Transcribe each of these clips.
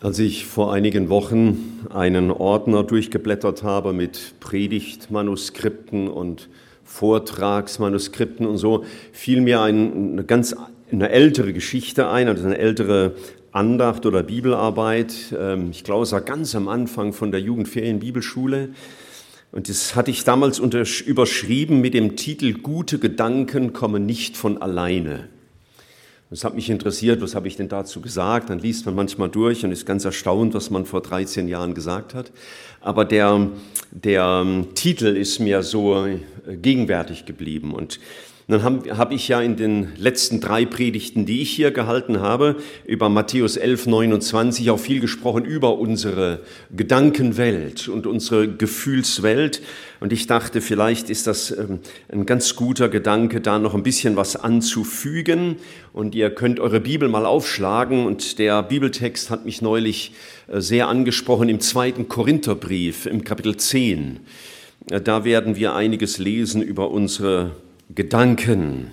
Als ich vor einigen Wochen einen Ordner durchgeblättert habe mit Predigtmanuskripten und Vortragsmanuskripten und so, fiel mir eine ganz eine ältere Geschichte ein, also eine ältere Andacht oder Bibelarbeit. Ähm, ich glaube, es war ganz am Anfang von der Jugendferien-Bibelschule. Und das hatte ich damals überschrieben mit dem Titel Gute Gedanken kommen nicht von alleine. Das hat mich interessiert, was habe ich denn dazu gesagt? Dann liest man manchmal durch und ist ganz erstaunt, was man vor 13 Jahren gesagt hat. Aber der, der ähm, Titel ist mir so äh, gegenwärtig geblieben. Und dann habe hab ich ja in den letzten drei Predigten, die ich hier gehalten habe, über Matthäus 11, 29 auch viel gesprochen über unsere Gedankenwelt und unsere Gefühlswelt. Und ich dachte, vielleicht ist das ähm, ein ganz guter Gedanke, da noch ein bisschen was anzufügen. Und ihr könnt eure Bibel mal aufschlagen. Und der Bibeltext hat mich neulich äh, sehr angesprochen im zweiten Korintherbrief, im Kapitel 10. Äh, da werden wir einiges lesen über unsere Gedanken.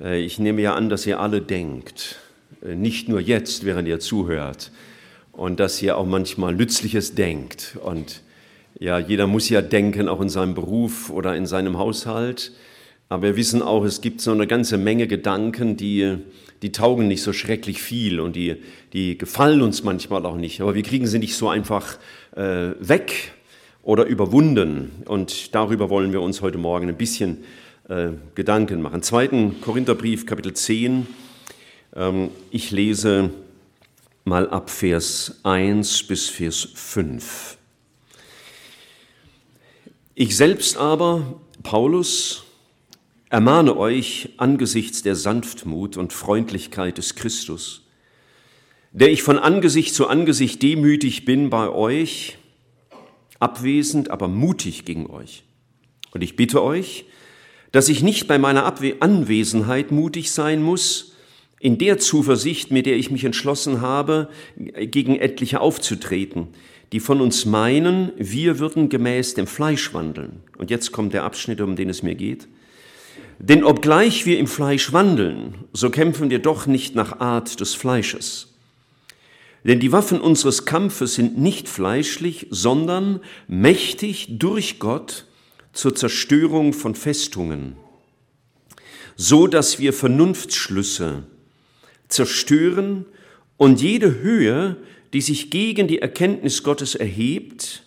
Äh, ich nehme ja an, dass ihr alle denkt, äh, nicht nur jetzt, während ihr zuhört, und dass ihr auch manchmal Nützliches denkt. Und ja, jeder muss ja denken, auch in seinem Beruf oder in seinem Haushalt. Aber wir wissen auch, es gibt so eine ganze Menge Gedanken, die, die taugen nicht so schrecklich viel und die, die gefallen uns manchmal auch nicht. Aber wir kriegen sie nicht so einfach äh, weg oder überwunden. Und darüber wollen wir uns heute Morgen ein bisschen äh, Gedanken machen. Zweiten Korintherbrief, Kapitel 10. Ähm, ich lese mal ab Vers 1 bis Vers 5. Ich selbst aber, Paulus, ermahne euch angesichts der Sanftmut und Freundlichkeit des Christus, der ich von Angesicht zu Angesicht demütig bin bei euch, abwesend, aber mutig gegen euch. Und ich bitte euch, dass ich nicht bei meiner Abwe Anwesenheit mutig sein muss, in der Zuversicht, mit der ich mich entschlossen habe, gegen etliche aufzutreten, die von uns meinen, wir würden gemäß dem Fleisch wandeln. Und jetzt kommt der Abschnitt, um den es mir geht. Denn obgleich wir im Fleisch wandeln, so kämpfen wir doch nicht nach Art des Fleisches. Denn die Waffen unseres Kampfes sind nicht fleischlich, sondern mächtig durch Gott zur Zerstörung von Festungen, so dass wir Vernunftsschlüsse zerstören und jede Höhe, die sich gegen die Erkenntnis Gottes erhebt,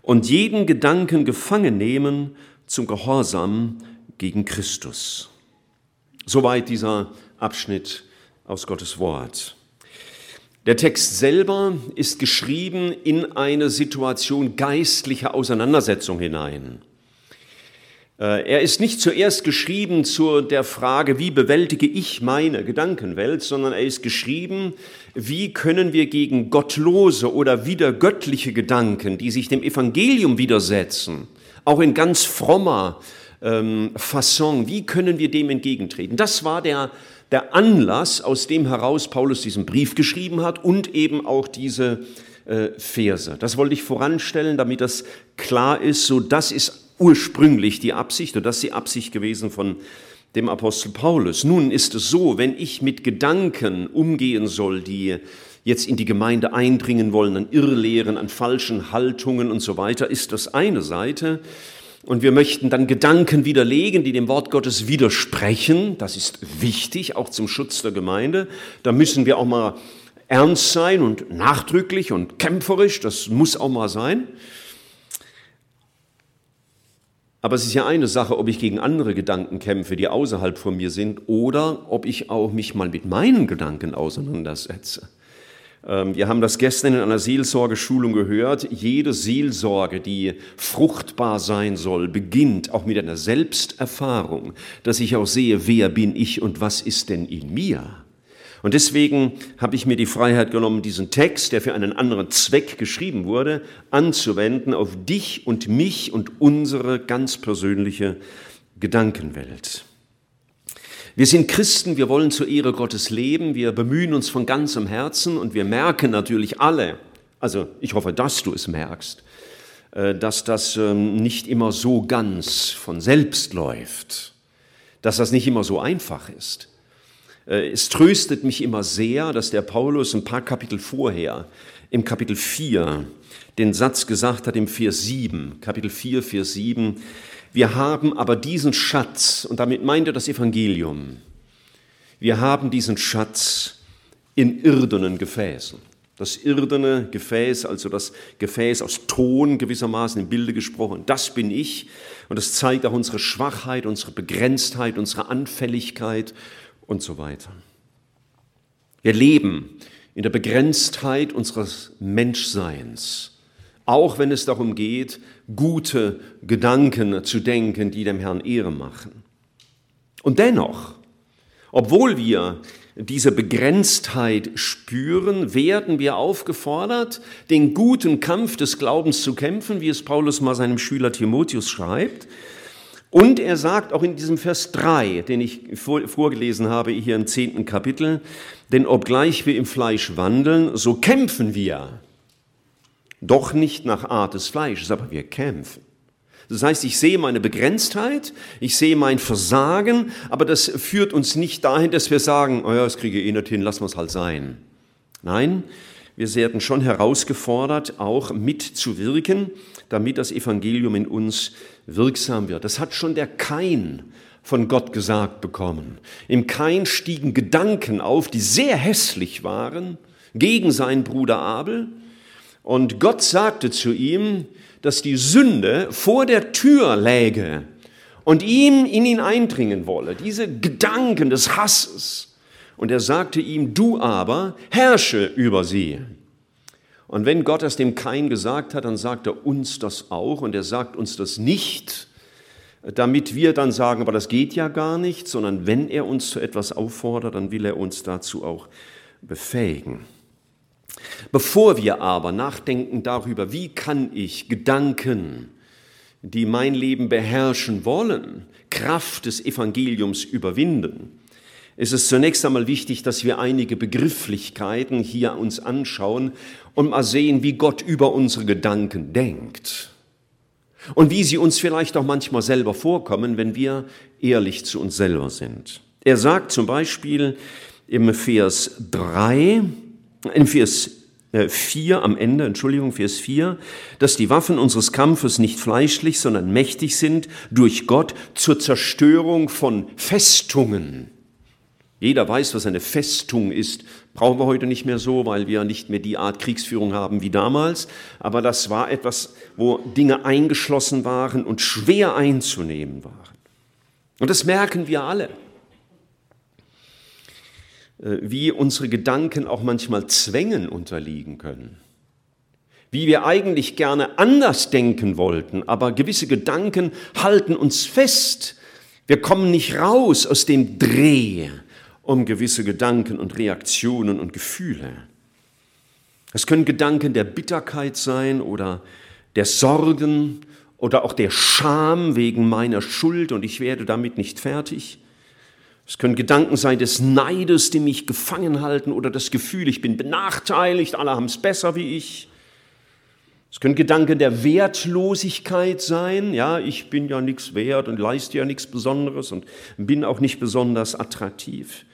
und jeden Gedanken gefangen nehmen zum Gehorsam gegen Christus. Soweit dieser Abschnitt aus Gottes Wort. Der Text selber ist geschrieben in eine Situation geistlicher Auseinandersetzung hinein. Äh, er ist nicht zuerst geschrieben zu der Frage, wie bewältige ich meine Gedankenwelt, sondern er ist geschrieben, wie können wir gegen gottlose oder wiedergöttliche Gedanken, die sich dem Evangelium widersetzen, auch in ganz frommer ähm, Fasson, wie können wir dem entgegentreten? Das war der der Anlass, aus dem heraus Paulus diesen Brief geschrieben hat und eben auch diese äh, Verse. Das wollte ich voranstellen, damit das klar ist. So, das ist ursprünglich die Absicht und das ist die Absicht gewesen von dem Apostel Paulus. Nun ist es so, wenn ich mit Gedanken umgehen soll, die jetzt in die Gemeinde eindringen wollen, an Irrlehren, an falschen Haltungen und so weiter, ist das eine Seite. Und wir möchten dann Gedanken widerlegen, die dem Wort Gottes widersprechen. Das ist wichtig, auch zum Schutz der Gemeinde. Da müssen wir auch mal ernst sein und nachdrücklich und kämpferisch. Das muss auch mal sein. Aber es ist ja eine Sache, ob ich gegen andere Gedanken kämpfe, die außerhalb von mir sind, oder ob ich auch mich mal mit meinen Gedanken auseinandersetze. Ähm, wir haben das gestern in einer Seelsorgeschulung gehört. Jede Seelsorge, die fruchtbar sein soll, beginnt auch mit einer Selbsterfahrung, dass ich auch sehe, wer bin ich und was ist denn in mir. Und deswegen habe ich mir die Freiheit genommen, diesen Text, der für einen anderen Zweck geschrieben wurde, anzuwenden auf dich und mich und unsere ganz persönliche Gedankenwelt. Wir sind Christen, wir wollen zur Ehre Gottes leben, wir bemühen uns von ganzem Herzen und wir merken natürlich alle, also ich hoffe, dass du es merkst, äh, dass das ähm, nicht immer so ganz von selbst läuft, dass das nicht immer so einfach ist. Äh, es tröstet mich immer sehr, dass der Paulus ein paar Kapitel vorher, im Kapitel 4, den Satz gesagt hat im Vers 7, Kapitel 4, Vers 7, wir haben aber diesen Schatz, und damit meint er das Evangelium, wir haben diesen Schatz in irdenen Gefäßen. Das irdene Gefäß, also das Gefäß aus Ton gewissermaßen im Bilde gesprochen, das bin ich. Und das zeigt auch unsere Schwachheit, unsere Begrenztheit, unsere Anfälligkeit und so weiter. Wir leben in der Begrenztheit unseres Menschseins, auch wenn es darum geht, gute Gedanken zu denken, die dem Herrn Ehre machen. Und dennoch, obwohl wir diese Begrenztheit spüren, werden wir aufgefordert, den guten Kampf des Glaubens zu kämpfen, wie es Paulus mal seinem Schüler Timotheus schreibt. Und er sagt auch in diesem Vers 3, den ich vorgelesen habe, hier im zehnten Kapitel, denn obgleich wir im Fleisch wandeln, so kämpfen wir. Doch nicht nach Art des Fleisches, aber wir kämpfen. Das heißt, ich sehe meine Begrenztheit, ich sehe mein Versagen, aber das führt uns nicht dahin, dass wir sagen, oh ja, das kriege ich eh nicht hin, lassen wir es halt sein. Nein, wir werden schon herausgefordert, auch mitzuwirken, damit das Evangelium in uns wirksam wird. Das hat schon der Kain von Gott gesagt bekommen. Im Kain stiegen Gedanken auf, die sehr hässlich waren, gegen seinen Bruder Abel. Und Gott sagte zu ihm, dass die Sünde vor der Tür läge und ihm in ihn eindringen wolle, diese Gedanken des Hasses. Und er sagte ihm, du aber herrsche über sie. Und wenn Gott es dem Kain gesagt hat, dann sagt er uns das auch und er sagt uns das nicht, damit wir dann sagen, aber das geht ja gar nicht, sondern wenn er uns zu etwas auffordert, dann will er uns dazu auch befähigen. Bevor wir aber nachdenken darüber, wie kann ich Gedanken, die mein Leben beherrschen wollen, Kraft des Evangeliums überwinden, ist es zunächst einmal wichtig, dass wir einige Begrifflichkeiten hier uns anschauen und mal sehen, wie Gott über unsere Gedanken denkt. Und wie sie uns vielleicht auch manchmal selber vorkommen, wenn wir ehrlich zu uns selber sind. Er sagt zum Beispiel im Vers 3, im Vers 4 äh, am Ende, Entschuldigung, Vers 4, dass die Waffen unseres Kampfes nicht fleischlich, sondern mächtig sind durch Gott zur Zerstörung von Festungen. Jeder weiß, was eine Festung ist. Brauchen wir heute nicht mehr so, weil wir nicht mehr die Art Kriegsführung haben wie damals. Aber das war etwas, wo Dinge eingeschlossen waren und schwer einzunehmen waren. Und das merken wir alle. Äh, wie unsere Gedanken auch manchmal Zwängen unterliegen können. Wie wir eigentlich gerne anders denken wollten, aber gewisse Gedanken halten uns fest. Wir kommen nicht raus aus dem Dreh um gewisse Gedanken und Reaktionen und Gefühle. Es können Gedanken der Bitterkeit sein oder der Sorgen oder auch der Scham wegen meiner Schuld und ich werde damit nicht fertig. Es können Gedanken sein des Neides, die mich gefangen halten, oder das Gefühl, ich bin benachteiligt, alle haben es besser wie ich. Es können Gedanken der Wertlosigkeit sein, ja, ich bin ja nichts wert und leiste ja nichts Besonderes und bin auch nicht besonders attraktiv.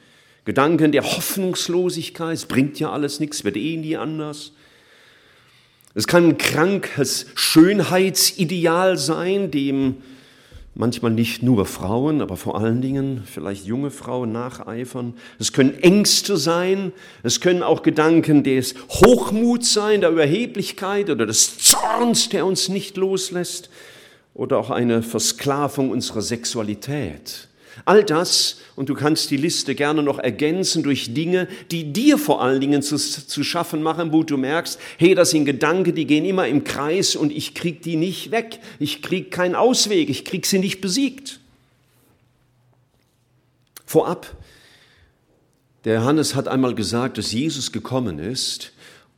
Gedanken der Hoffnungslosigkeit, es bringt ja alles nichts, wird eh nie anders. Es kann ein krankes Schönheitsideal sein, dem manchmal nicht nur Frauen, aber vor allen Dingen vielleicht junge Frauen nacheifern. Es können Ängste sein, es können auch Gedanken des Hochmuts sein, der Überheblichkeit oder des Zorns, der uns nicht loslässt, oder auch eine Versklavung unserer Sexualität. All das, und du kannst die Liste gerne noch ergänzen durch Dinge, die dir vor allen Dingen zu, zu schaffen machen, wo du merkst, hey, das sind Gedanken, die gehen immer im Kreis und ich krieg die nicht weg. Ich krieg keinen Ausweg, ich krieg sie nicht besiegt. Vorab, der Johannes hat einmal gesagt, dass Jesus gekommen ist,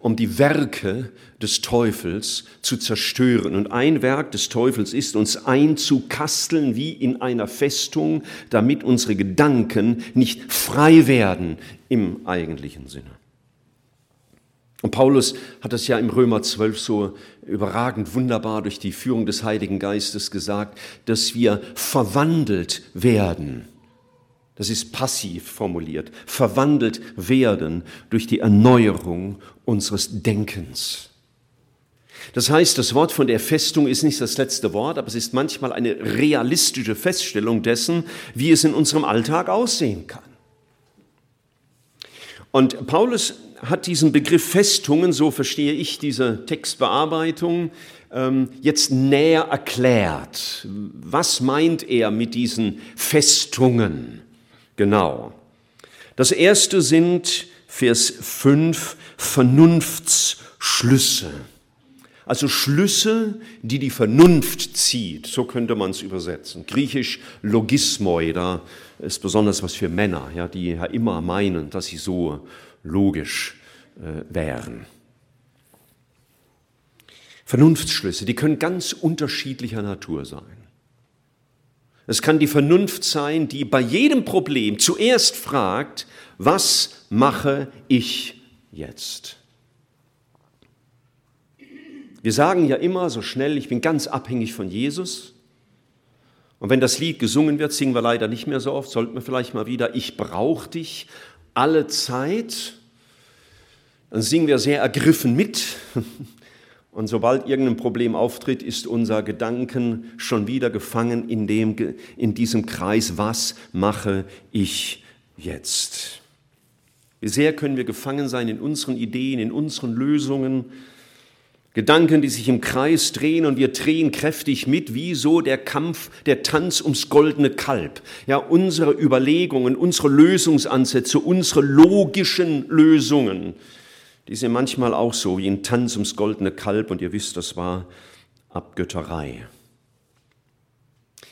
um die Werke des Teufels zu zerstören. Und ein Werk des Teufels ist, uns einzukasteln wie in einer Festung, damit unsere Gedanken nicht frei werden im eigentlichen Sinne. Und Paulus hat das ja im Römer 12 so überragend wunderbar durch die Führung des Heiligen Geistes gesagt, dass wir verwandelt werden das ist passiv formuliert, verwandelt werden durch die Erneuerung unseres Denkens. Das heißt, das Wort von der Festung ist nicht das letzte Wort, aber es ist manchmal eine realistische Feststellung dessen, wie es in unserem Alltag aussehen kann. Und Paulus hat diesen Begriff Festungen, so verstehe ich diese Textbearbeitung, ähm, jetzt näher erklärt. Was meint er mit diesen Festungen? Genau. Das erste sind Vers 5 Vernunftsschlüsse. Also Schlüsse, die die Vernunft zieht, so könnte man es übersetzen. Griechisch Logismoi, da ist besonders was für Männer, ja, die ja immer meinen, dass sie so logisch äh, wären. Vernunftsschlüsse, die können ganz unterschiedlicher Natur sein. Es kann die Vernunft sein, die bei jedem Problem zuerst fragt, was mache ich jetzt? Wir sagen ja immer so schnell, ich bin ganz abhängig von Jesus. Und wenn das Lied gesungen wird, singen wir leider nicht mehr so oft, sollten wir vielleicht mal wieder, ich brauche dich alle Zeit. Dann singen wir sehr ergriffen mit. Und sobald irgendein Problem auftritt, ist unser Gedanken schon wieder gefangen in, dem, in diesem Kreis, was mache ich jetzt? Wie sehr können wir gefangen sein in unseren Ideen, in unseren Lösungen, Gedanken, die sich im Kreis drehen und wir drehen kräftig mit, wie so der Kampf, der Tanz ums goldene Kalb. Ja, unsere Überlegungen, unsere Lösungsansätze, unsere logischen Lösungen, die sind manchmal auch so wie ein Tanz ums goldene Kalb und ihr wisst, das war Abgötterei.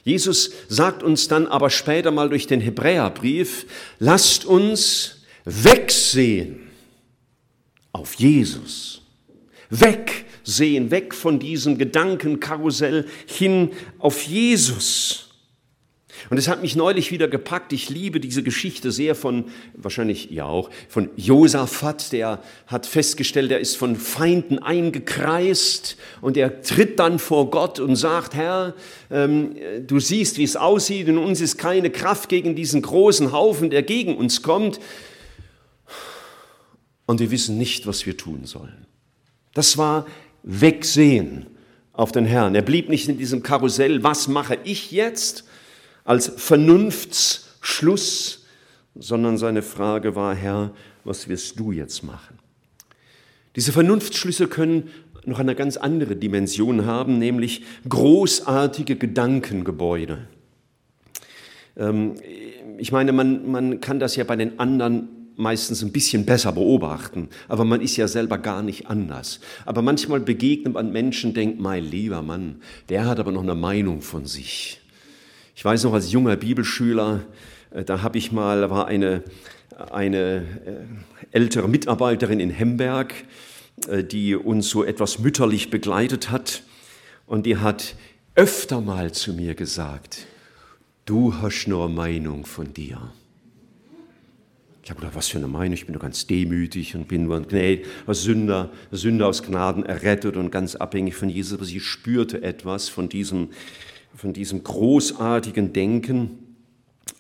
Jesus sagt uns dann aber später mal durch den Hebräerbrief, lasst uns wegsehen auf Jesus. Weg sehen, weg von diesem Gedankenkarussell hin auf Jesus. Und es hat mich neulich wieder gepackt. Ich liebe diese Geschichte sehr von, wahrscheinlich ja auch, von Josaphat. Der hat festgestellt, er ist von Feinden eingekreist und er tritt dann vor Gott und sagt, Herr, ähm, du siehst, wie es aussieht. In uns ist keine Kraft gegen diesen großen Haufen, der gegen uns kommt. Und wir wissen nicht, was wir tun sollen. Das war Wegsehen auf den Herrn. Er blieb nicht in diesem Karussell, was mache ich jetzt als Vernunftsschluss, sondern seine Frage war, Herr, was wirst du jetzt machen? Diese Vernunftsschlüsse können noch eine ganz andere Dimension haben, nämlich großartige Gedankengebäude. Ähm, ich meine, man, man kann das ja bei den anderen meistens ein bisschen besser beobachten, aber man ist ja selber gar nicht anders. Aber manchmal begegnet man Menschen, denkt, mein lieber Mann, der hat aber noch eine Meinung von sich. Ich weiß noch, als junger Bibelschüler, äh, da habe ich mal, war eine, eine äh, ältere Mitarbeiterin in Hemberg, äh, die uns so etwas mütterlich begleitet hat und die hat öfter mal zu mir gesagt, du hast nur Meinung von dir. Ich habe gedacht, was für eine Meinung, ich bin doch ganz demütig und bin nur ein Sünder, Sünder aus Gnaden errettet und ganz abhängig von Jesus. Aber sie spürte etwas von diesem, von diesem großartigen Denken,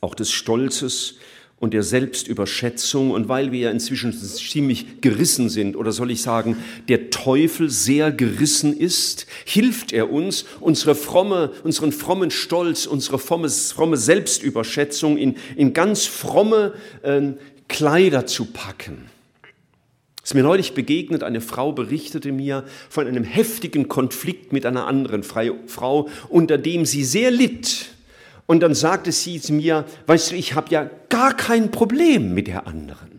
auch des Stolzes und der Selbstüberschätzung. Und weil wir ja inzwischen ziemlich gerissen sind, oder soll ich sagen, der Teufel sehr gerissen ist, hilft er uns, unsere fromme, unseren frommen Stolz, unsere fromme, fromme Selbstüberschätzung in, in ganz fromme äh, Kleider zu packen. Es ist mir neulich begegnet, eine Frau berichtete mir von einem heftigen Konflikt mit einer anderen Frau, unter dem sie sehr litt. Und dann sagte sie zu mir, weißt du, ich habe ja gar kein Problem mit der anderen.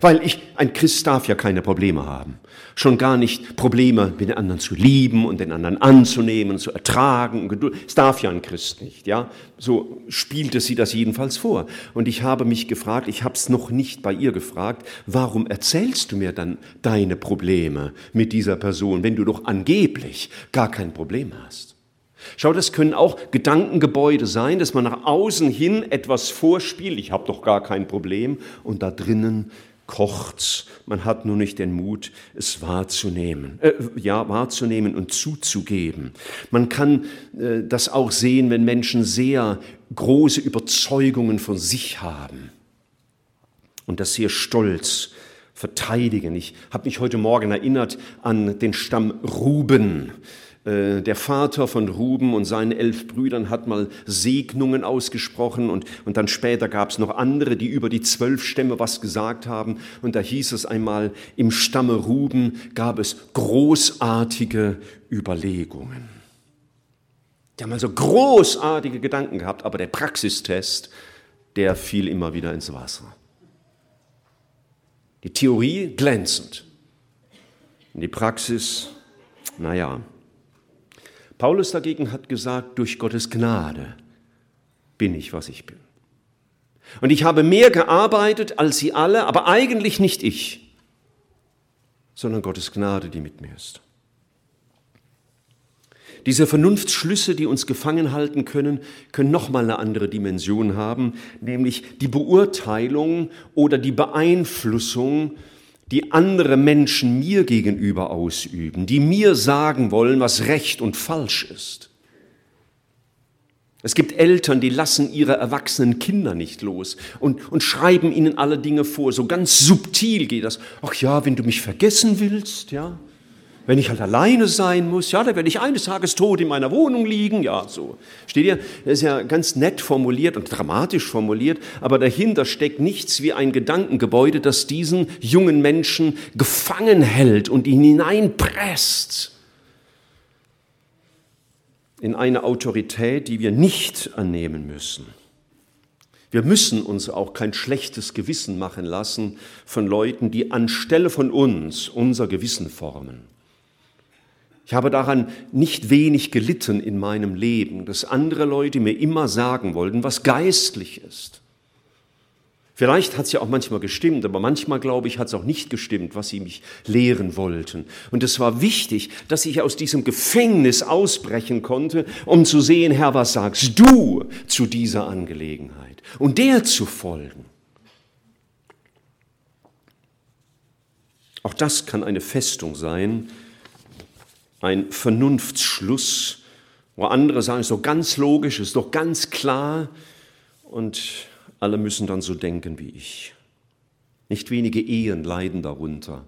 Weil ich, ein Christ darf ja keine Probleme haben. Schon gar nicht Probleme, den anderen zu lieben und den anderen anzunehmen, zu ertragen. Es darf ja ein Christ nicht, ja. So spielte sie das jedenfalls vor. Und ich habe mich gefragt, ich habe es noch nicht bei ihr gefragt, warum erzählst du mir dann deine Probleme mit dieser Person, wenn du doch angeblich gar kein Problem hast? Schau, das können auch Gedankengebäude sein, dass man nach außen hin etwas vorspielt, ich habe doch gar kein Problem, und da drinnen kocht's, man hat nur nicht den Mut, es wahrzunehmen, äh, ja, wahrzunehmen und zuzugeben. Man kann äh, das auch sehen, wenn Menschen sehr große Überzeugungen von sich haben und das sehr stolz verteidigen. Ich habe mich heute Morgen erinnert an den Stamm Ruben. Äh, der Vater von Ruben und seinen elf Brüdern hat mal Segnungen ausgesprochen und, und dann später gab es noch andere, die über die zwölf Stämme was gesagt haben. Und da hieß es einmal, im Stamme Ruben gab es großartige Überlegungen. Die haben also großartige Gedanken gehabt, aber der Praxistest, der fiel immer wieder ins Wasser. Die Theorie glänzend. Die Praxis, naja. Paulus dagegen hat gesagt, durch Gottes Gnade bin ich, was ich bin. Und ich habe mehr gearbeitet als sie alle, aber eigentlich nicht ich, sondern Gottes Gnade, die mit mir ist. Diese Vernunftsschlüsse, die uns gefangen halten können, können nochmal eine andere Dimension haben, nämlich die Beurteilung oder die Beeinflussung, die andere Menschen mir gegenüber ausüben, die mir sagen wollen, was recht und falsch ist. Es gibt Eltern, die lassen ihre erwachsenen Kinder nicht los und, und schreiben ihnen alle Dinge vor. So ganz subtil geht das. Ach ja, wenn du mich vergessen willst, ja, wenn ich halt alleine sein muss, ja, dann werde ich eines Tages tot in meiner Wohnung liegen, ja, so. Steht ihr? Das ist ja ganz nett formuliert und dramatisch formuliert, aber dahinter steckt nichts wie ein Gedankengebäude, das diesen jungen Menschen gefangen hält und ihn hineinpresst in eine Autorität, die wir nicht annehmen müssen. Wir müssen uns auch kein schlechtes Gewissen machen lassen von Leuten, die anstelle von uns unser Gewissen formen. Ich habe daran nicht wenig gelitten in meinem Leben, dass andere Leute mir immer sagen wollten, was geistlich ist. Vielleicht hat es ja auch manchmal gestimmt, aber manchmal, glaube ich, hat es auch nicht gestimmt, was sie mich lehren wollten. Und es war wichtig, dass ich aus diesem Gefängnis ausbrechen konnte, um zu sehen, Herr, was sagst du zu dieser Angelegenheit? Und der zu folgen. Auch das kann eine Festung sein, ein Vernunftsschluss, wo andere sagen, ist doch ganz logisch, ist doch ganz klar und alle müssen dann so denken wie ich. Nicht wenige Ehen leiden darunter,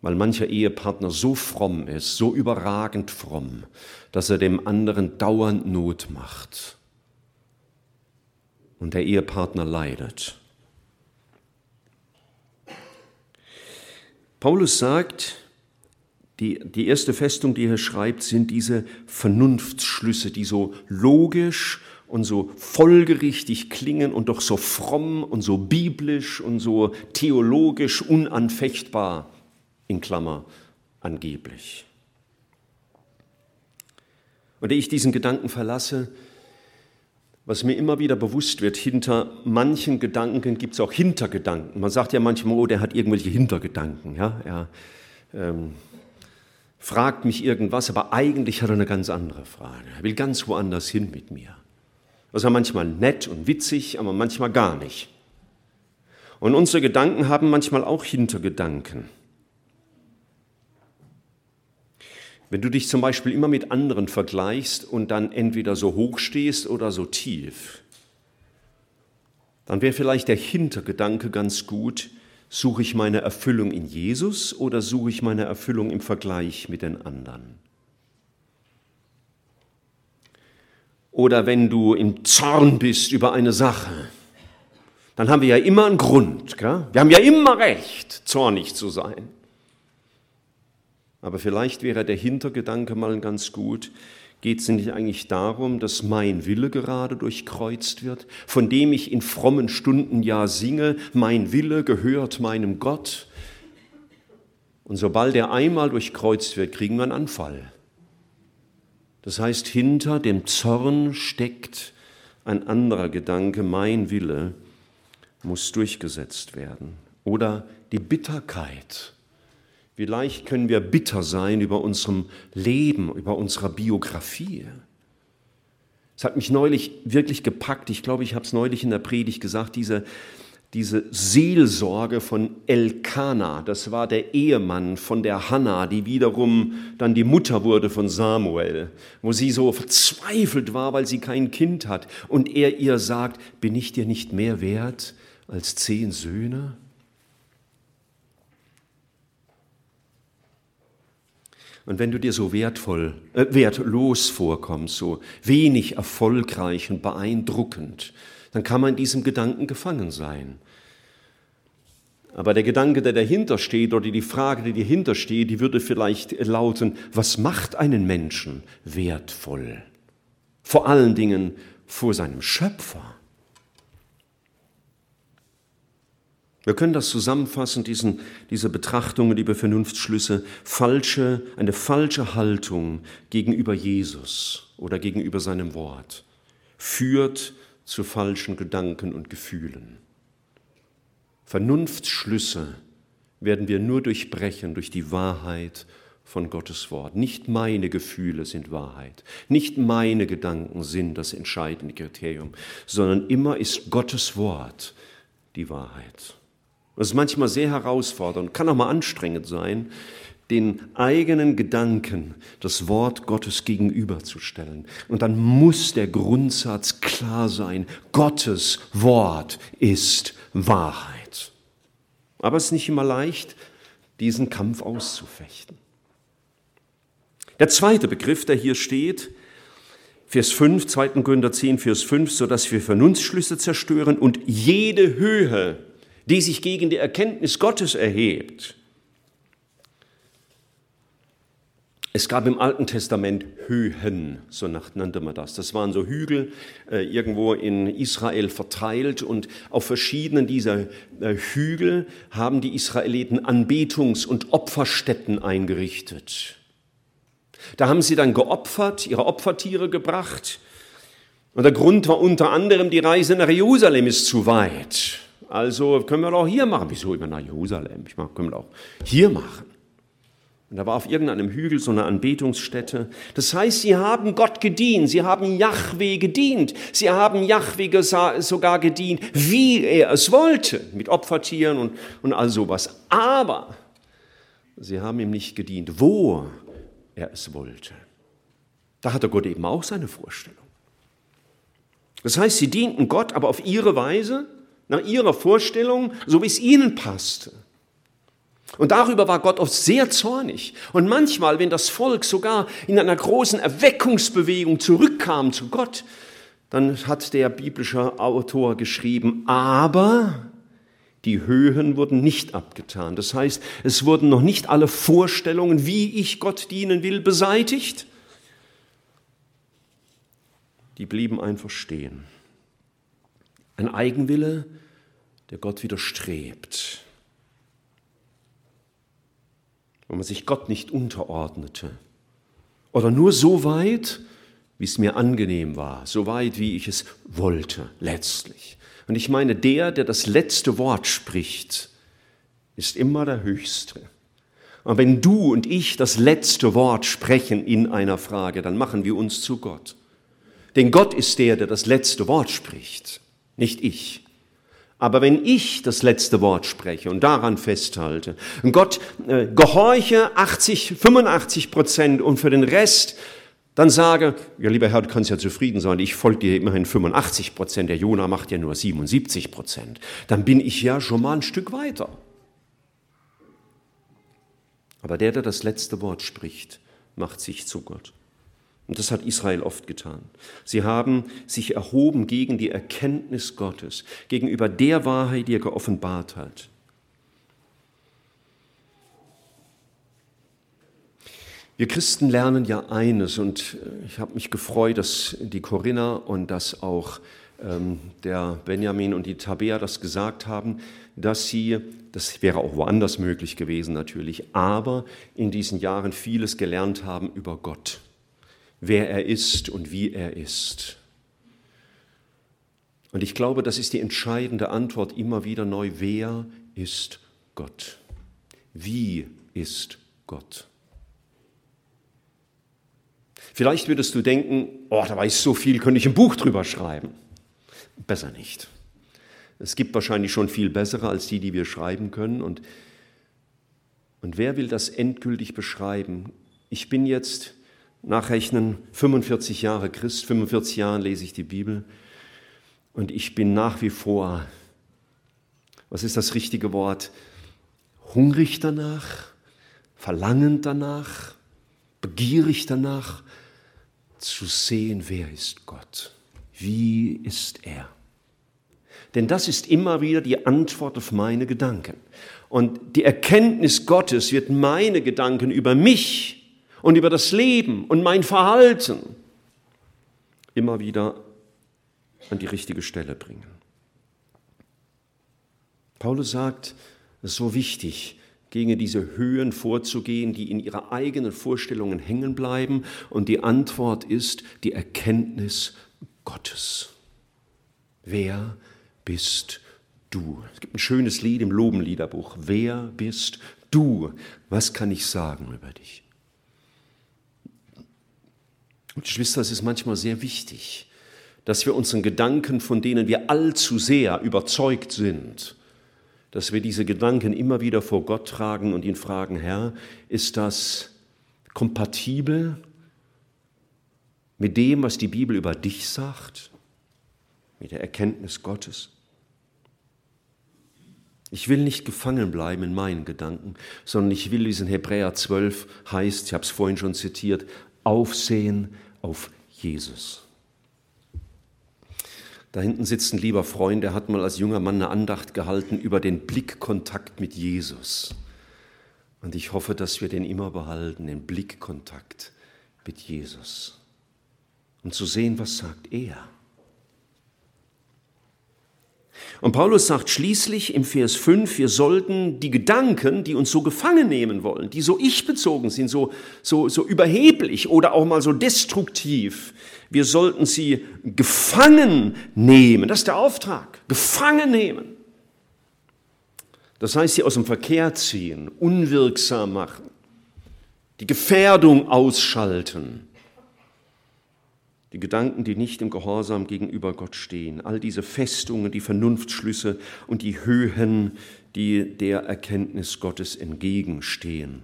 weil mancher Ehepartner so fromm ist, so überragend fromm, dass er dem anderen dauernd Not macht. Und der Ehepartner leidet. Paulus sagt, die, die erste Festung, die er schreibt, sind diese Vernunftsschlüsse, die so logisch und so folgerichtig klingen und doch so fromm und so biblisch und so theologisch unanfechtbar, in Klammer, angeblich. Und ehe ich diesen Gedanken verlasse, was mir immer wieder bewusst wird, hinter manchen Gedanken gibt es auch Hintergedanken. Man sagt ja manchmal, oh, der hat irgendwelche Hintergedanken. Ja? Er, ähm, fragt mich irgendwas, aber eigentlich hat er eine ganz andere Frage. Er will ganz woanders hin mit mir. Das ist manchmal nett und witzig, aber manchmal gar nicht. Und unsere Gedanken haben manchmal auch Hintergedanken. Wenn du dich zum Beispiel immer mit anderen vergleichst und dann entweder so hoch stehst oder so tief, dann wäre vielleicht der Hintergedanke ganz gut, Suche ich meine Erfüllung in Jesus oder suche ich meine Erfüllung im Vergleich mit den anderen? Oder wenn du im Zorn bist über eine Sache, dann haben wir ja immer einen Grund. Gell? Wir haben ja immer recht, zornig zu sein. Aber vielleicht wäre der Hintergedanke mal ganz gut, Geht es nicht eigentlich darum, dass mein Wille gerade durchkreuzt wird, von dem ich in frommen Stunden ja singe, mein Wille gehört meinem Gott? Und sobald er einmal durchkreuzt wird, kriegen wir einen Anfall. Das heißt, hinter dem Zorn steckt ein anderer Gedanke, mein Wille muss durchgesetzt werden. Oder die Bitterkeit wie leicht können wir bitter sein über unserem Leben, über unserer Biografie. Es hat mich neulich wirklich gepackt, ich glaube, ich habe es neulich in der Predigt gesagt, diese diese Seelsorge von Elkana, das war der Ehemann von der Hannah, die wiederum dann die Mutter wurde von Samuel, wo sie so verzweifelt war, weil sie kein Kind hat und er ihr sagt, bin ich dir nicht mehr wert als zehn Söhne? Und wenn du dir so wertvoll, äh, wertlos vorkommst, so wenig erfolgreich und beeindruckend, dann kann man diesem Gedanken gefangen sein. Aber der Gedanke, der dahinter steht, oder die Frage, die dahinter steht, die würde vielleicht lauten, was macht einen Menschen wertvoll? Vor allen Dingen vor seinem Schöpfer. Wir können das zusammenfassen, diesen, diese Betrachtungen, liebe Vernunftsschlüsse, falsche, eine falsche Haltung gegenüber Jesus oder gegenüber seinem Wort führt zu falschen Gedanken und Gefühlen. Vernunftsschlüsse werden wir nur durchbrechen durch die Wahrheit von Gottes Wort. Nicht meine Gefühle sind Wahrheit, nicht meine Gedanken sind das entscheidende Kriterium, sondern immer ist Gottes Wort die Wahrheit. Das ist manchmal sehr herausfordernd, kann auch mal anstrengend sein, den eigenen Gedanken das Wort Gottes gegenüberzustellen. Und dann muss der Grundsatz klar sein, Gottes Wort ist Wahrheit. Aber es ist nicht immer leicht, diesen Kampf auszufechten. Der zweite Begriff, der hier steht, Vers 5, 2. Korinther 10, Vers 5, so dass wir Vernunftsschlüsse zerstören und jede Höhe, die sich gegen die Erkenntnis Gottes erhebt, Es gab im Alten Testament Höhen, so nannte man das. Das waren so Hügel äh, irgendwo in Israel verteilt und auf verschiedenen dieser äh, Hügel haben die Israeliten Anbetungs- und Opferstätten eingerichtet. Da haben sie dann geopfert, ihre Opfertiere gebracht. Und der Grund war unter anderem, die Reise nach Jerusalem ist zu weit. Also können wir doch hier machen. Wieso immer nach Jerusalem? Ich meine, können wir auch hier machen. Und da war auf irgendeinem Hügel so eine Anbetungsstätte. Das heißt, sie haben Gott gedient, sie haben Yahweh gedient, sie haben Yahweh sogar gedient, wie er es wollte, mit Opfertieren und, und all sowas. Aber sie haben ihm nicht gedient, wo er es wollte. Da hatte Gott eben auch seine Vorstellung. Das heißt, sie dienten Gott, aber auf ihre Weise, nach ihrer Vorstellung, so wie es ihnen passte. Und darüber war Gott oft sehr zornig. Und manchmal, wenn das Volk sogar in einer großen Erweckungsbewegung zurückkam zu Gott, dann hat der biblische Autor geschrieben, aber die Höhen wurden nicht abgetan. Das heißt, es wurden noch nicht alle Vorstellungen, wie ich Gott dienen will, beseitigt. Die blieben einfach stehen. Ein Eigenwille, der Gott widerstrebt wenn man sich Gott nicht unterordnete. Oder nur so weit, wie es mir angenehm war, so weit, wie ich es wollte, letztlich. Und ich meine, der, der das letzte Wort spricht, ist immer der Höchste. Und wenn du und ich das letzte Wort sprechen in einer Frage, dann machen wir uns zu Gott. Denn Gott ist der, der das letzte Wort spricht, nicht ich. Aber wenn ich das letzte Wort spreche und daran festhalte, Gott äh, gehorche 80, 85 Prozent und für den Rest dann sage, ja lieber Herr, du kannst ja zufrieden sein, ich folge dir immerhin 85 Prozent, der Jona macht ja nur 77 Prozent, dann bin ich ja schon mal ein Stück weiter. Aber der, der das letzte Wort spricht, macht sich zu Gott. Und das hat Israel oft getan. Sie haben sich erhoben gegen die Erkenntnis Gottes, gegenüber der Wahrheit, die er geoffenbart hat. Wir Christen lernen ja eines, und äh, ich habe mich gefreut, dass die Corinna und dass auch ähm, der Benjamin und die Tabea das gesagt haben, dass sie, das wäre auch woanders möglich gewesen natürlich, aber in diesen Jahren vieles gelernt haben über Gott wer er ist und wie er ist. Und ich glaube, das ist die entscheidende Antwort immer wieder neu. Wer ist Gott? Wie ist Gott? Vielleicht würdest du denken, oh, da weiß ich so viel, könnte ich ein Buch drüber schreiben. Besser nicht. Es gibt wahrscheinlich schon viel bessere als die, die wir schreiben können. Und, und wer will das endgültig beschreiben? Ich bin jetzt nachrechnen 45 Jahre Christ, 45 Jahre lese ich die Bibel und ich bin nach wie vor, was ist das richtige Wort, hungrig danach, verlangend danach, begierig danach, zu sehen, wer ist Gott, wie ist er. Denn das ist immer wieder die Antwort auf meine Gedanken. Und die Erkenntnis Gottes wird meine Gedanken über mich und über das Leben und mein Verhalten immer wieder an die richtige Stelle bringen. Paulus sagt, es ist so wichtig, gegen diese Höhen vorzugehen, die in ihrer eigenen Vorstellungen hängen bleiben. Und die Antwort ist die Erkenntnis Gottes. Wer bist du? Es gibt ein schönes Lied im Lobenliederbuch. Wer bist du? Was kann ich sagen über dich? Und Geschwister, es ist manchmal sehr wichtig, dass wir unseren Gedanken, von denen wir allzu sehr überzeugt sind, dass wir diese Gedanken immer wieder vor Gott tragen und ihn fragen, Herr, ist das kompatibel mit dem, was die Bibel über dich sagt, mit der Erkenntnis Gottes? Ich will nicht gefangen bleiben in meinen Gedanken, sondern ich will, wie es in Hebräer 12 heißt, ich habe es vorhin schon zitiert, aufsehen auf Jesus. Da hinten sitzt ein lieber Freund, der hat mal als junger Mann eine Andacht gehalten über den Blickkontakt mit Jesus. Und ich hoffe, dass wir den immer behalten, den Blickkontakt mit Jesus. Und zu sehen, was sagt er. Und Paulus sagt schließlich im Vers 5, wir sollten die Gedanken, die uns so gefangen nehmen wollen, die so ich-bezogen sind, so, so, so überheblich oder auch mal so destruktiv, wir sollten sie gefangen nehmen. Das ist der Auftrag. Gefangen nehmen. Das heißt, sie aus dem Verkehr ziehen, unwirksam machen, die Gefährdung ausschalten die Gedanken, die nicht im Gehorsam gegenüber Gott stehen, all diese Festungen, die Vernunftschlüsse und die Höhen, die der Erkenntnis Gottes entgegenstehen.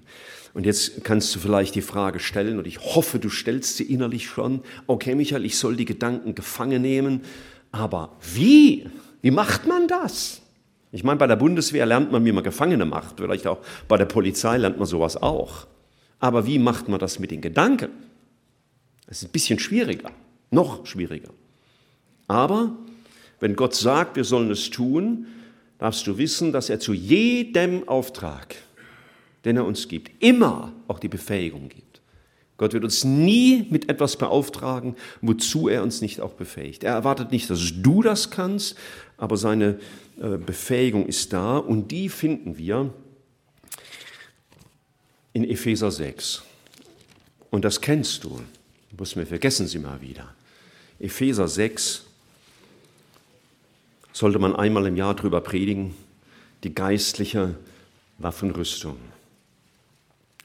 Und jetzt kannst du vielleicht die Frage stellen, und ich hoffe, du stellst sie innerlich schon, okay Michael, ich soll die Gedanken gefangen nehmen, aber wie? Wie macht man das? Ich meine, bei der Bundeswehr lernt man, wie man Gefangene macht, vielleicht auch bei der Polizei lernt man sowas auch. Aber wie macht man das mit den Gedanken? Das ist ein bisschen schwieriger, noch schwieriger. Aber wenn Gott sagt, wir sollen es tun, darfst du wissen, dass er zu jedem Auftrag, den er uns gibt, immer auch die Befähigung gibt. Gott wird uns nie mit etwas beauftragen, wozu er uns nicht auch befähigt. Er erwartet nicht, dass du das kannst, aber seine äh, Befähigung ist da und die finden wir in Epheser 6. Und das kennst du. Muss mir vergessen Sie mal wieder. Epheser 6 sollte man einmal im Jahr drüber predigen, die geistliche Waffenrüstung.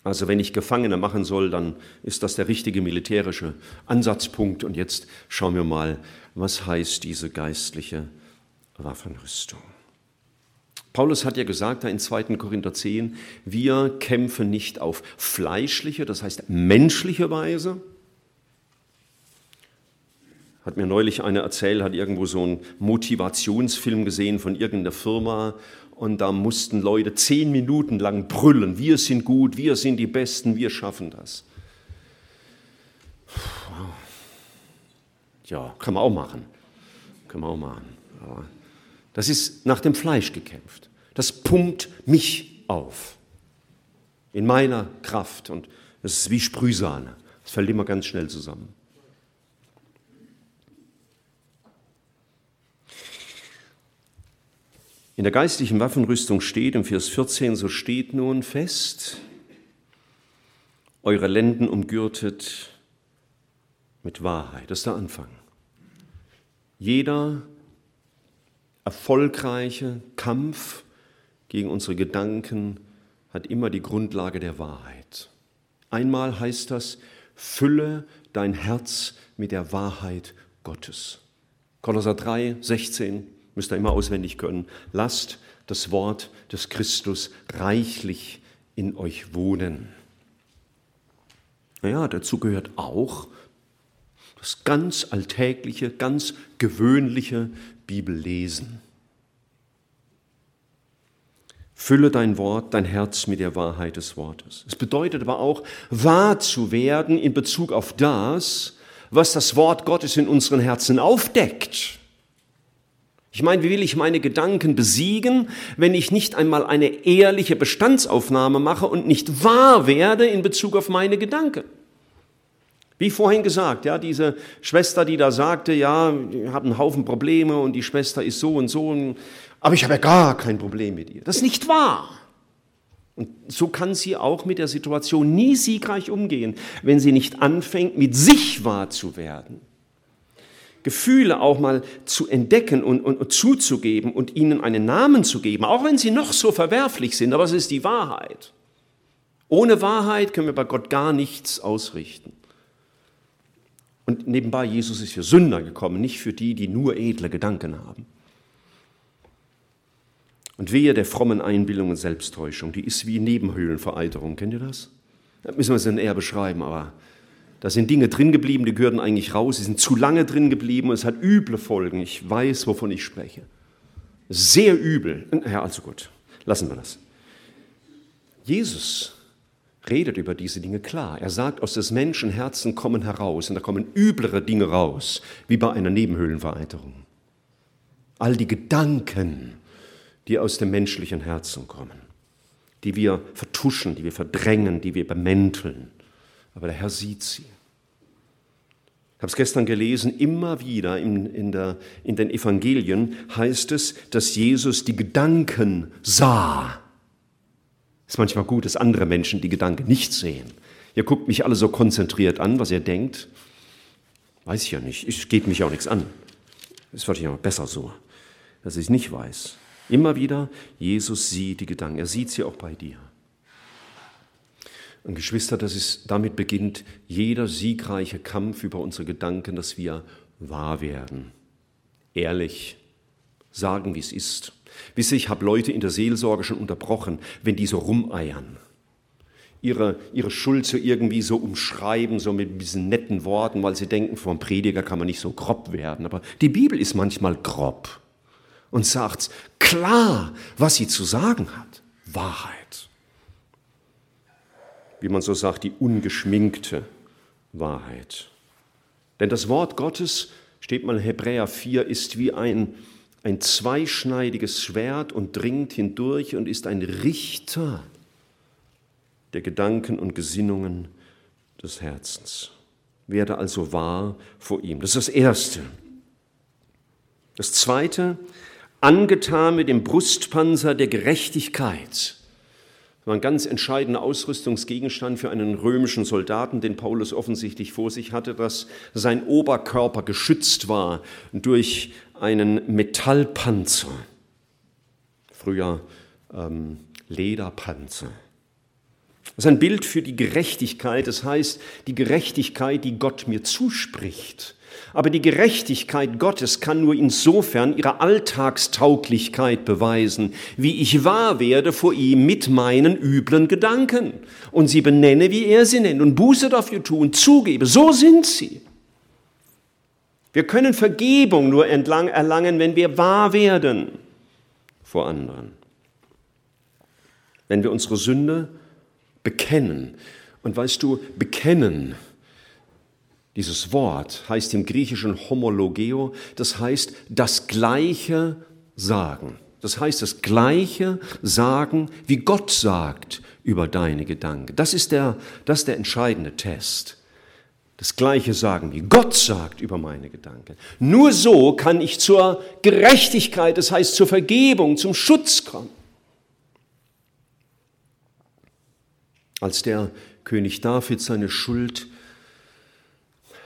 Also wenn ich Gefangene machen soll, dann ist das der richtige militärische Ansatzpunkt. Und jetzt schauen wir mal, was heißt diese geistliche Waffenrüstung. Paulus hat ja gesagt, in 2. Korinther 10, wir kämpfen nicht auf fleischliche, das heißt menschliche Weise, hat mir neulich eine erzählt, hat irgendwo so einen Motivationsfilm gesehen von irgendeiner Firma und da mussten Leute zehn Minuten lang brüllen, wir sind gut, wir sind die Besten, wir schaffen das. Ja, kann man auch machen. Kann man auch machen. Aber das ist nach dem Fleisch gekämpft. Das pumpt mich auf. In meiner Kraft. Und das ist wie Sprühsahne. Das fällt immer ganz schnell zusammen. In der geistlichen Waffenrüstung steht im Vers 14, so steht nun fest, eure Lenden umgürtet mit Wahrheit. Das ist der Anfang. Jeder erfolgreiche Kampf gegen unsere Gedanken hat immer die Grundlage der Wahrheit. Einmal heißt das, fülle dein Herz mit der Wahrheit Gottes. Kolosser 3, 16 müsst ihr immer auswendig können, lasst das Wort des Christus reichlich in euch wohnen. Naja, dazu gehört auch das ganz alltägliche, ganz gewöhnliche Bibellesen. Fülle dein Wort, dein Herz mit der Wahrheit des Wortes. Es bedeutet aber auch, wahr zu werden in Bezug auf das, was das Wort Gottes in unseren Herzen aufdeckt. Ich meine, wie will ich meine Gedanken besiegen, wenn ich nicht einmal eine ehrliche Bestandsaufnahme mache und nicht wahr werde in Bezug auf meine Gedanken? Wie vorhin gesagt, ja, diese Schwester, die da sagte, ja, ich habe einen Haufen Probleme und die Schwester ist so und so, aber ich habe ja gar kein Problem mit ihr. Das ist nicht wahr. Und so kann sie auch mit der Situation nie siegreich umgehen, wenn sie nicht anfängt, mit sich wahr zu werden. Gefühle auch mal zu entdecken und, und, und, zuzugeben und ihnen einen Namen zu geben, auch wenn sie noch so verwerflich sind, aber es ist die Wahrheit. Ohne Wahrheit können wir bei Gott gar nichts ausrichten. Und nebenbei, Jesus ist für Sünder gekommen, nicht für die, die nur edle Gedanken haben. Und wehe der frommen Einbildung und Selbsttäuschung, die ist wie Nebenhöhlenvereiterung. Kennt ihr das? Das müssen wir es dann eher beschreiben, aber da sind Dinge drin geblieben, die gehören eigentlich raus, sie sind zu lange drin geblieben und es hat üble Folgen. Ich weiß, wovon ich spreche. Sehr übel. Ja, also gut, lassen wir das. Jesus redet über diese Dinge klar. Er sagt, aus des Menschen Herzen kommen heraus und da kommen üblere Dinge raus, wie bei einer Nebenhöhlenvereiterung. All die Gedanken, die aus dem menschlichen Herzen kommen, die wir vertuschen, die wir verdrängen, die wir bemänteln. Aber der Herr sieht sie. Habe es gestern gelesen, immer wieder in, in, der, in den Evangelien heißt es, dass Jesus die Gedanken sah. Es ist manchmal gut, dass andere Menschen die Gedanken nicht sehen. Ihr guckt mich alle so konzentriert an, was ihr denkt. Weiß ich ja nicht. Es geht mich auch nichts an. Es wird ja besser so, dass ich es nicht weiß. Immer wieder, Jesus sieht die Gedanken. Er sieht sie auch bei dir. Und Geschwister, das ist, damit beginnt jeder siegreiche Kampf über unsere Gedanken, dass wir wahr werden. Ehrlich sagen, wie es ist. Wisse, ich habe Leute in der Seelsorge schon unterbrochen, wenn die so rumeiern. Ihre, ihre Schuld so irgendwie so umschreiben, so mit diesen netten Worten, weil sie denken, vom Prediger kann man nicht so grob werden. Aber die Bibel ist manchmal grob und sagt klar, was sie zu sagen hat. Wahrheit. Wie man so sagt, die ungeschminkte Wahrheit. Denn das Wort Gottes, steht mal in Hebräer 4, ist wie ein, ein zweischneidiges Schwert und dringt hindurch und ist ein Richter der Gedanken und Gesinnungen des Herzens. Werde also wahr vor ihm. Das ist das Erste. Das Zweite, angetan mit dem Brustpanzer der Gerechtigkeit. War ein ganz entscheidender Ausrüstungsgegenstand für einen römischen Soldaten, den Paulus offensichtlich vor sich hatte, dass sein Oberkörper geschützt war durch einen Metallpanzer. Früher ähm, Lederpanzer. Das ist ein Bild für die Gerechtigkeit, das heißt die Gerechtigkeit, die Gott mir zuspricht. Aber die Gerechtigkeit Gottes kann nur insofern ihre Alltagstauglichkeit beweisen, wie ich wahr werde vor ihm mit meinen üblen Gedanken und sie benenne, wie er sie nennt und Buße dafür tun, zugebe. So sind sie. Wir können Vergebung nur entlang erlangen, wenn wir wahr werden vor anderen. Wenn wir unsere Sünde bekennen. Und weißt du, bekennen dieses Wort heißt im Griechischen homologeo, das heißt das Gleiche sagen. Das heißt das Gleiche sagen, wie Gott sagt über deine Gedanken. Das ist der, das ist der entscheidende Test. Das Gleiche sagen, wie Gott sagt über meine Gedanken. Nur so kann ich zur Gerechtigkeit, das heißt zur Vergebung, zum Schutz kommen. Als der König David seine Schuld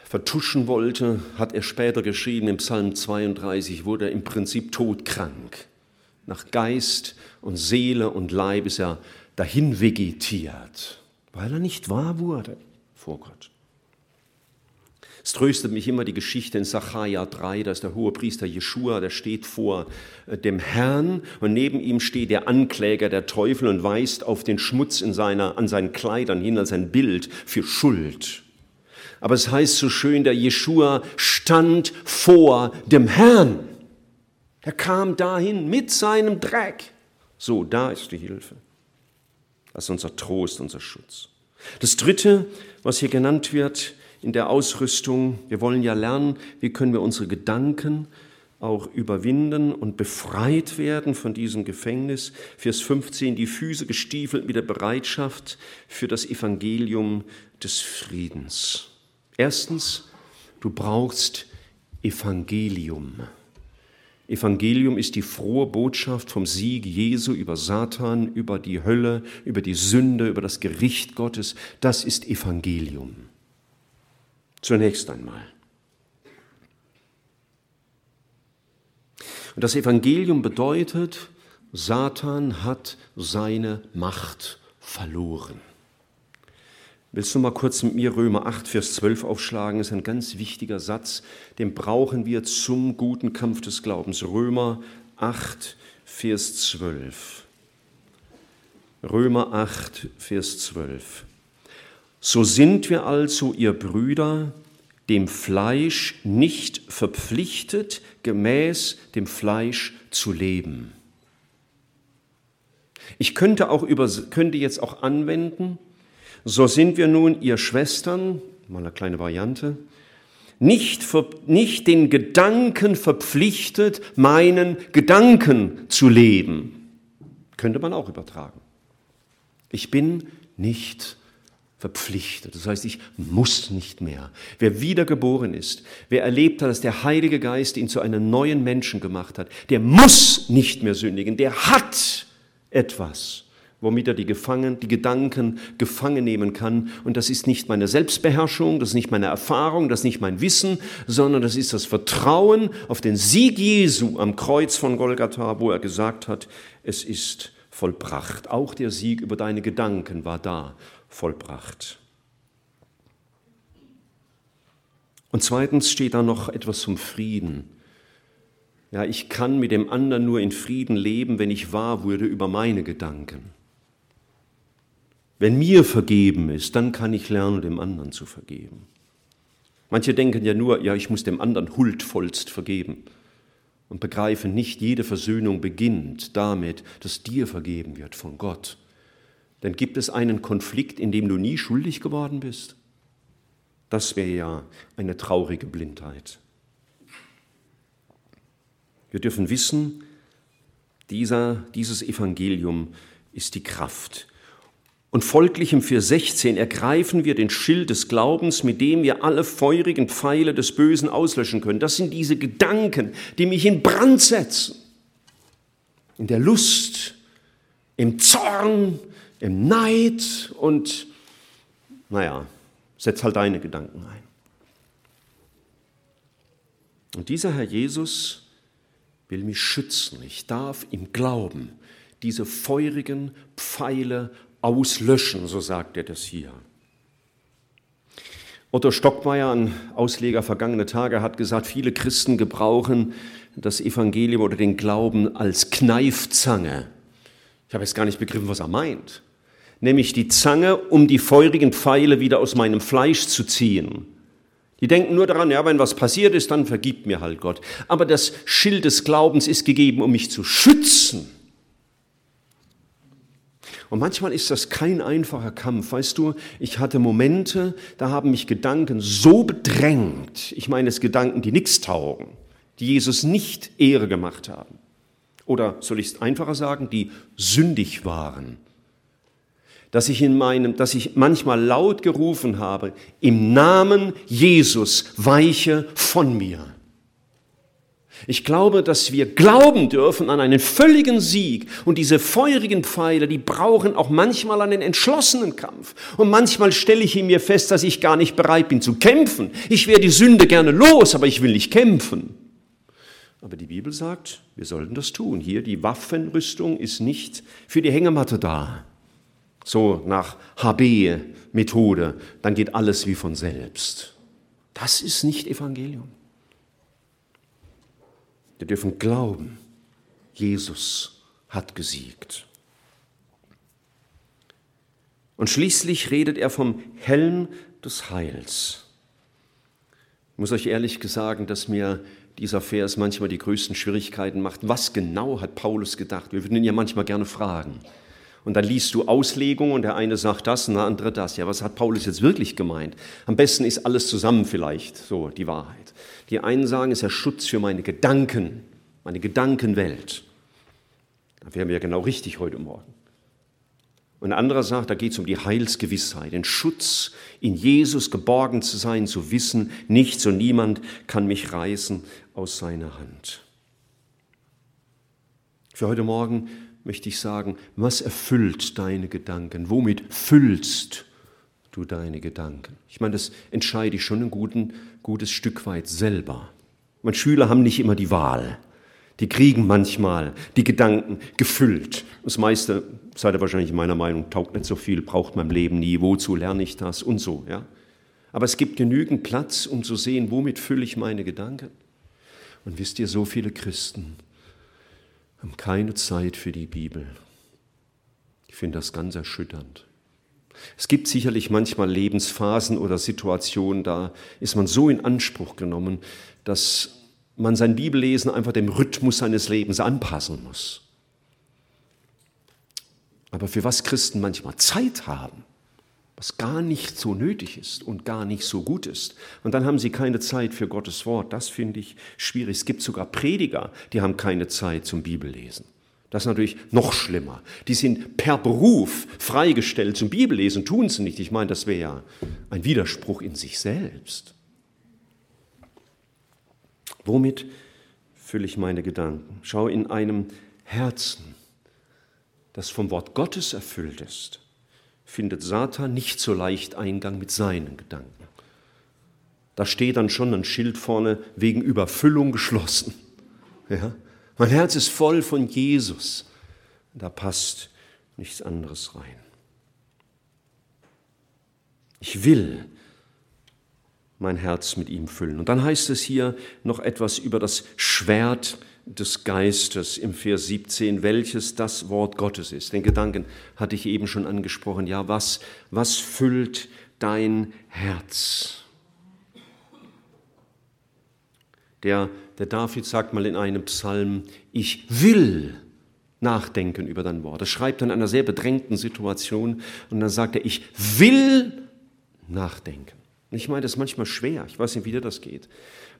vertuschen wollte, hat er später geschrieben im Psalm 32, wurde er im Prinzip todkrank. Nach Geist und Seele und Leib ist er dahin vegetiert, weil er nicht wahr wurde vor Gott. Es tröstet mich immer die Geschichte in Sacharja 3, da ist der hohe Priester Jeschua, der steht vor äh, dem Herrn und neben ihm steht der Ankläger, der Teufel und weist auf den Schmutz in seiner, an seinen Kleidern hin als ein Bild für Schuld. Aber es heißt so schön, der Jeschua stand vor dem Herrn. Er kam dahin mit seinem Dreck. So, da ist die Hilfe. Das ist unser Trost, unser Schutz. Das Dritte, was hier genannt wird, in der Ausrüstung. Wir wollen ja lernen, wie können wir unsere Gedanken auch überwinden und befreit werden von diesem Gefängnis. Vers 15, die Füße gestiefelt mit der Bereitschaft für das Evangelium des Friedens. Erstens, du brauchst Evangelium. Evangelium ist die frohe Botschaft vom Sieg Jesu über Satan, über die Hölle, über die Sünde, über das Gericht Gottes. Das ist Evangelium. Zunächst einmal. Und das Evangelium bedeutet, Satan hat seine Macht verloren. Willst du mal kurz mit mir Römer 8, Vers 12 aufschlagen? Das ist ein ganz wichtiger Satz, den brauchen wir zum guten Kampf des Glaubens. Römer 8, Vers 12. Römer 8, Vers 12. So sind wir also, ihr Brüder, dem Fleisch nicht verpflichtet, gemäß dem Fleisch zu leben. Ich könnte, auch über, könnte jetzt auch anwenden, so sind wir nun, ihr Schwestern, mal eine kleine Variante, nicht, nicht den Gedanken verpflichtet, meinen Gedanken zu leben. Könnte man auch übertragen. Ich bin nicht verpflichtet. Das heißt, ich muss nicht mehr. Wer wiedergeboren ist, wer erlebt hat, dass der Heilige Geist ihn zu einem neuen Menschen gemacht hat, der muss nicht mehr sündigen. Der hat etwas, womit er die, Gefangen, die Gedanken gefangen nehmen kann. Und das ist nicht meine Selbstbeherrschung, das ist nicht meine Erfahrung, das ist nicht mein Wissen, sondern das ist das Vertrauen auf den Sieg Jesu am Kreuz von Golgatha, wo er gesagt hat, es ist vollbracht. Auch der Sieg über deine Gedanken war da vollbracht. Und zweitens steht da noch etwas zum Frieden. Ja, ich kann mit dem anderen nur in Frieden leben, wenn ich wahr wurde über meine Gedanken. Wenn mir vergeben ist, dann kann ich lernen, dem anderen zu vergeben. Manche denken ja nur, ja, ich muss dem anderen huldvollst vergeben und begreifen nicht, jede Versöhnung beginnt damit, dass dir vergeben wird von Gott denn gibt es einen Konflikt, in dem du nie schuldig geworden bist? Das wäre ja eine traurige Blindheit. Wir dürfen wissen, dieser, dieses Evangelium ist die Kraft. Und folglich im Vers 16 ergreifen wir den Schild des Glaubens, mit dem wir alle feurigen Pfeile des Bösen auslöschen können. Das sind diese Gedanken, die mich in Brand setzen. In der Lust, im Zorn, im Neid und, naja, setz halt deine Gedanken ein. Und dieser Herr Jesus will mich schützen. Ich darf im Glauben diese feurigen Pfeile auslöschen, so sagt er das hier. Otto Stockmeier, ein Ausleger vergangene Tage, hat gesagt, viele Christen gebrauchen das Evangelium oder den Glauben als Kneifzange. Ich habe jetzt gar nicht begriffen, was er meint nämlich die Zange, um die feurigen Pfeile wieder aus meinem Fleisch zu ziehen. Die denken nur daran, ja, wenn was passiert ist, dann vergibt mir halt Gott. Aber das Schild des Glaubens ist gegeben, um mich zu schützen. Und manchmal ist das kein einfacher Kampf. Weißt du, ich hatte Momente, da haben mich Gedanken so bedrängt. Ich meine es Gedanken, die nichts taugen, die Jesus nicht Ehre gemacht haben. Oder soll ich es einfacher sagen, die sündig waren dass ich in meinem, dass ich manchmal laut gerufen habe, im Namen Jesus weiche von mir. Ich glaube, dass wir glauben dürfen an einen völligen Sieg. Und diese feurigen Pfeile, die brauchen auch manchmal einen entschlossenen Kampf. Und manchmal stelle ich in mir fest, dass ich gar nicht bereit bin zu kämpfen. Ich wäre die Sünde gerne los, aber ich will nicht kämpfen. Aber die Bibel sagt, wir sollten das tun. Hier, die Waffenrüstung ist nicht für die Hängematte da so nach HB-Methode, dann geht alles wie von selbst. Das ist nicht Evangelium. Wir dürfen glauben, Jesus hat gesiegt. Und schließlich redet er vom Helm des Heils. Ich muss euch ehrlich sagen, dass mir dieser Vers manchmal die größten Schwierigkeiten macht. Was genau hat Paulus gedacht? Wir würden ihn ja manchmal gerne fragen. Und dann liest du Auslegungen und der eine sagt das und der andere das. Ja, was hat Paulus jetzt wirklich gemeint? Am besten ist alles zusammen vielleicht, so die Wahrheit. Die einen sagen, es ist der Schutz für meine Gedanken, meine Gedankenwelt. Da wären wir ja genau richtig heute Morgen. Und ein anderer sagt, da geht es um die Heilsgewissheit, den Schutz, in Jesus geborgen zu sein, zu wissen, nichts und niemand kann mich reißen aus seiner Hand. Für heute Morgen möchte ich sagen, was erfüllt deine Gedanken? Womit füllst du deine Gedanken? Ich meine, das entscheide ich schon ein guten, gutes Stück weit selber. Meine Schüler haben nicht immer die Wahl. Die kriegen manchmal die Gedanken gefüllt. Das meiste, seid ihr wahrscheinlich meiner Meinung, taugt nicht so viel, braucht mein Leben nie, wozu lerne ich das und so. Ja? Aber es gibt genügend Platz, um zu sehen, womit fülle ich meine Gedanken. Und wisst ihr, so viele Christen haben keine Zeit für die Bibel. Ich finde das ganz erschütternd. Es gibt sicherlich manchmal Lebensphasen oder Situationen, da ist man so in Anspruch genommen, dass man sein Bibellesen einfach dem Rhythmus seines Lebens anpassen muss. Aber für was Christen manchmal Zeit haben, was gar nicht so nötig ist und gar nicht so gut ist. Und dann haben sie keine Zeit für Gottes Wort. Das finde ich schwierig. Es gibt sogar Prediger, die haben keine Zeit zum Bibellesen. Das ist natürlich noch schlimmer. Die sind per Beruf freigestellt zum Bibellesen, tun sie nicht. Ich meine, das wäre ja ein Widerspruch in sich selbst. Womit fülle ich meine Gedanken? Schau in einem Herzen, das vom Wort Gottes erfüllt ist, findet Satan nicht so leicht Eingang mit seinen Gedanken. Da steht dann schon ein Schild vorne wegen Überfüllung geschlossen. Ja? Mein Herz ist voll von Jesus. Da passt nichts anderes rein. Ich will mein Herz mit ihm füllen. Und dann heißt es hier noch etwas über das Schwert des Geistes im Vers 17, welches das Wort Gottes ist. Den Gedanken hatte ich eben schon angesprochen. Ja, was, was füllt dein Herz? Der, der David sagt mal in einem Psalm, ich will nachdenken über dein Wort. Er schreibt in einer sehr bedrängten Situation und dann sagt er, ich will nachdenken. Ich meine, das ist manchmal schwer. Ich weiß nicht, wie dir das geht.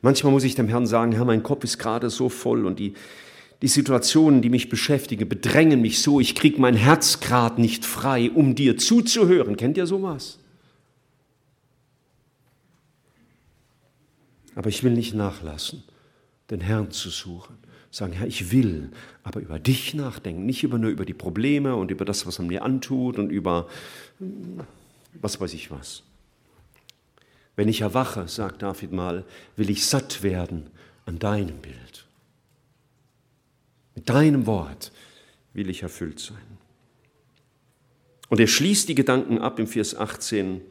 Manchmal muss ich dem Herrn sagen, Herr, mein Kopf ist gerade so voll und die, die Situationen, die mich beschäftigen, bedrängen mich so, ich kriege mein Herz gerade nicht frei, um dir zuzuhören. Kennt ihr sowas? Aber ich will nicht nachlassen, den Herrn zu suchen. Sagen, Herr, ich will aber über dich nachdenken, nicht über, nur über die Probleme und über das, was er mir antut und über was weiß ich was. Wenn ich erwache, sagt David mal, will ich satt werden an deinem Bild. Mit deinem Wort will ich erfüllt sein. Und er schließt die Gedanken ab im Vers 18,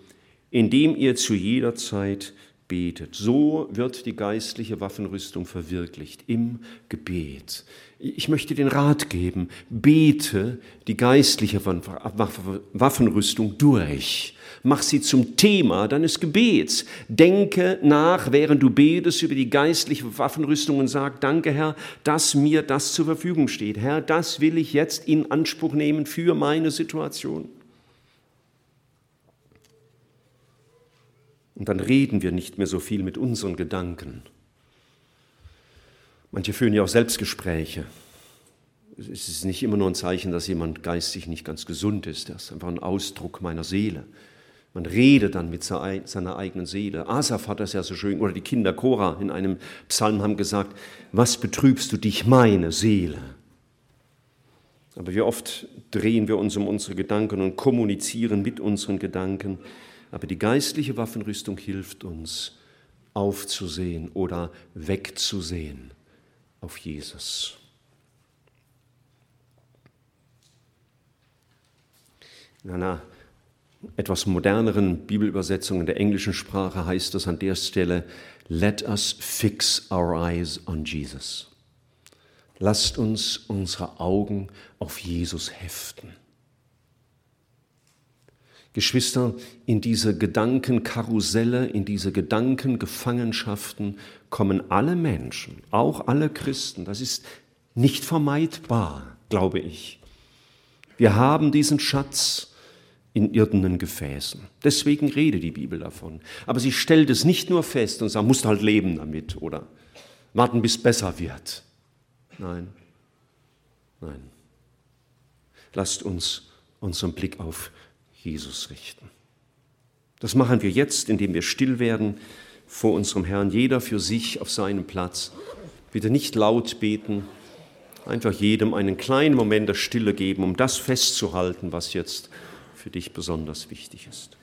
indem ihr zu jeder Zeit betet. So wird die geistliche Waffenrüstung verwirklicht im Gebet. Ich möchte den Rat geben, bete die geistliche Waffenrüstung durch. Mach sie zum Thema deines Gebets. Denke nach, während du betest, über die geistliche Waffenrüstung und sag, danke Herr, dass mir das zur Verfügung steht. Herr, das will ich jetzt in Anspruch nehmen für meine Situation. Und dann reden wir nicht mehr so viel mit unseren Gedanken. Manche führen ja auch Selbstgespräche. Es ist nicht immer nur ein Zeichen, dass jemand geistig nicht ganz gesund ist. Das ist einfach ein Ausdruck meiner Seele. Man redet dann mit seiner eigenen Seele. Asaf hat das ja so schön, oder die Kinder Korah in einem Psalm haben gesagt, was betrübst du dich, meine Seele? Aber wie oft drehen wir uns um unsere Gedanken und kommunizieren mit unseren Gedanken. Aber die geistliche Waffenrüstung hilft uns, aufzusehen oder wegzusehen auf Jesus. In einer etwas moderneren Bibelübersetzungen der englischen Sprache heißt es an der Stelle, Let us fix our eyes on Jesus. Lasst uns unsere Augen auf Jesus heften. Geschwister, in diese Gedankenkarusselle, in diese Gedankengefangenschaften kommen alle Menschen, auch alle Christen. Das ist nicht vermeidbar, glaube ich. Wir haben diesen Schatz in irdenen Gefäßen. Deswegen redet die Bibel davon. Aber sie stellt es nicht nur fest und sagt, musst halt leben damit oder warten, bis es besser wird. Nein, nein. Lasst uns unseren Blick auf Jesus richten. Das machen wir jetzt, indem wir still werden vor unserem Herrn, jeder für sich auf seinem Platz. Bitte nicht laut beten, einfach jedem einen kleinen Moment der Stille geben, um das festzuhalten, was jetzt für dich besonders wichtig ist.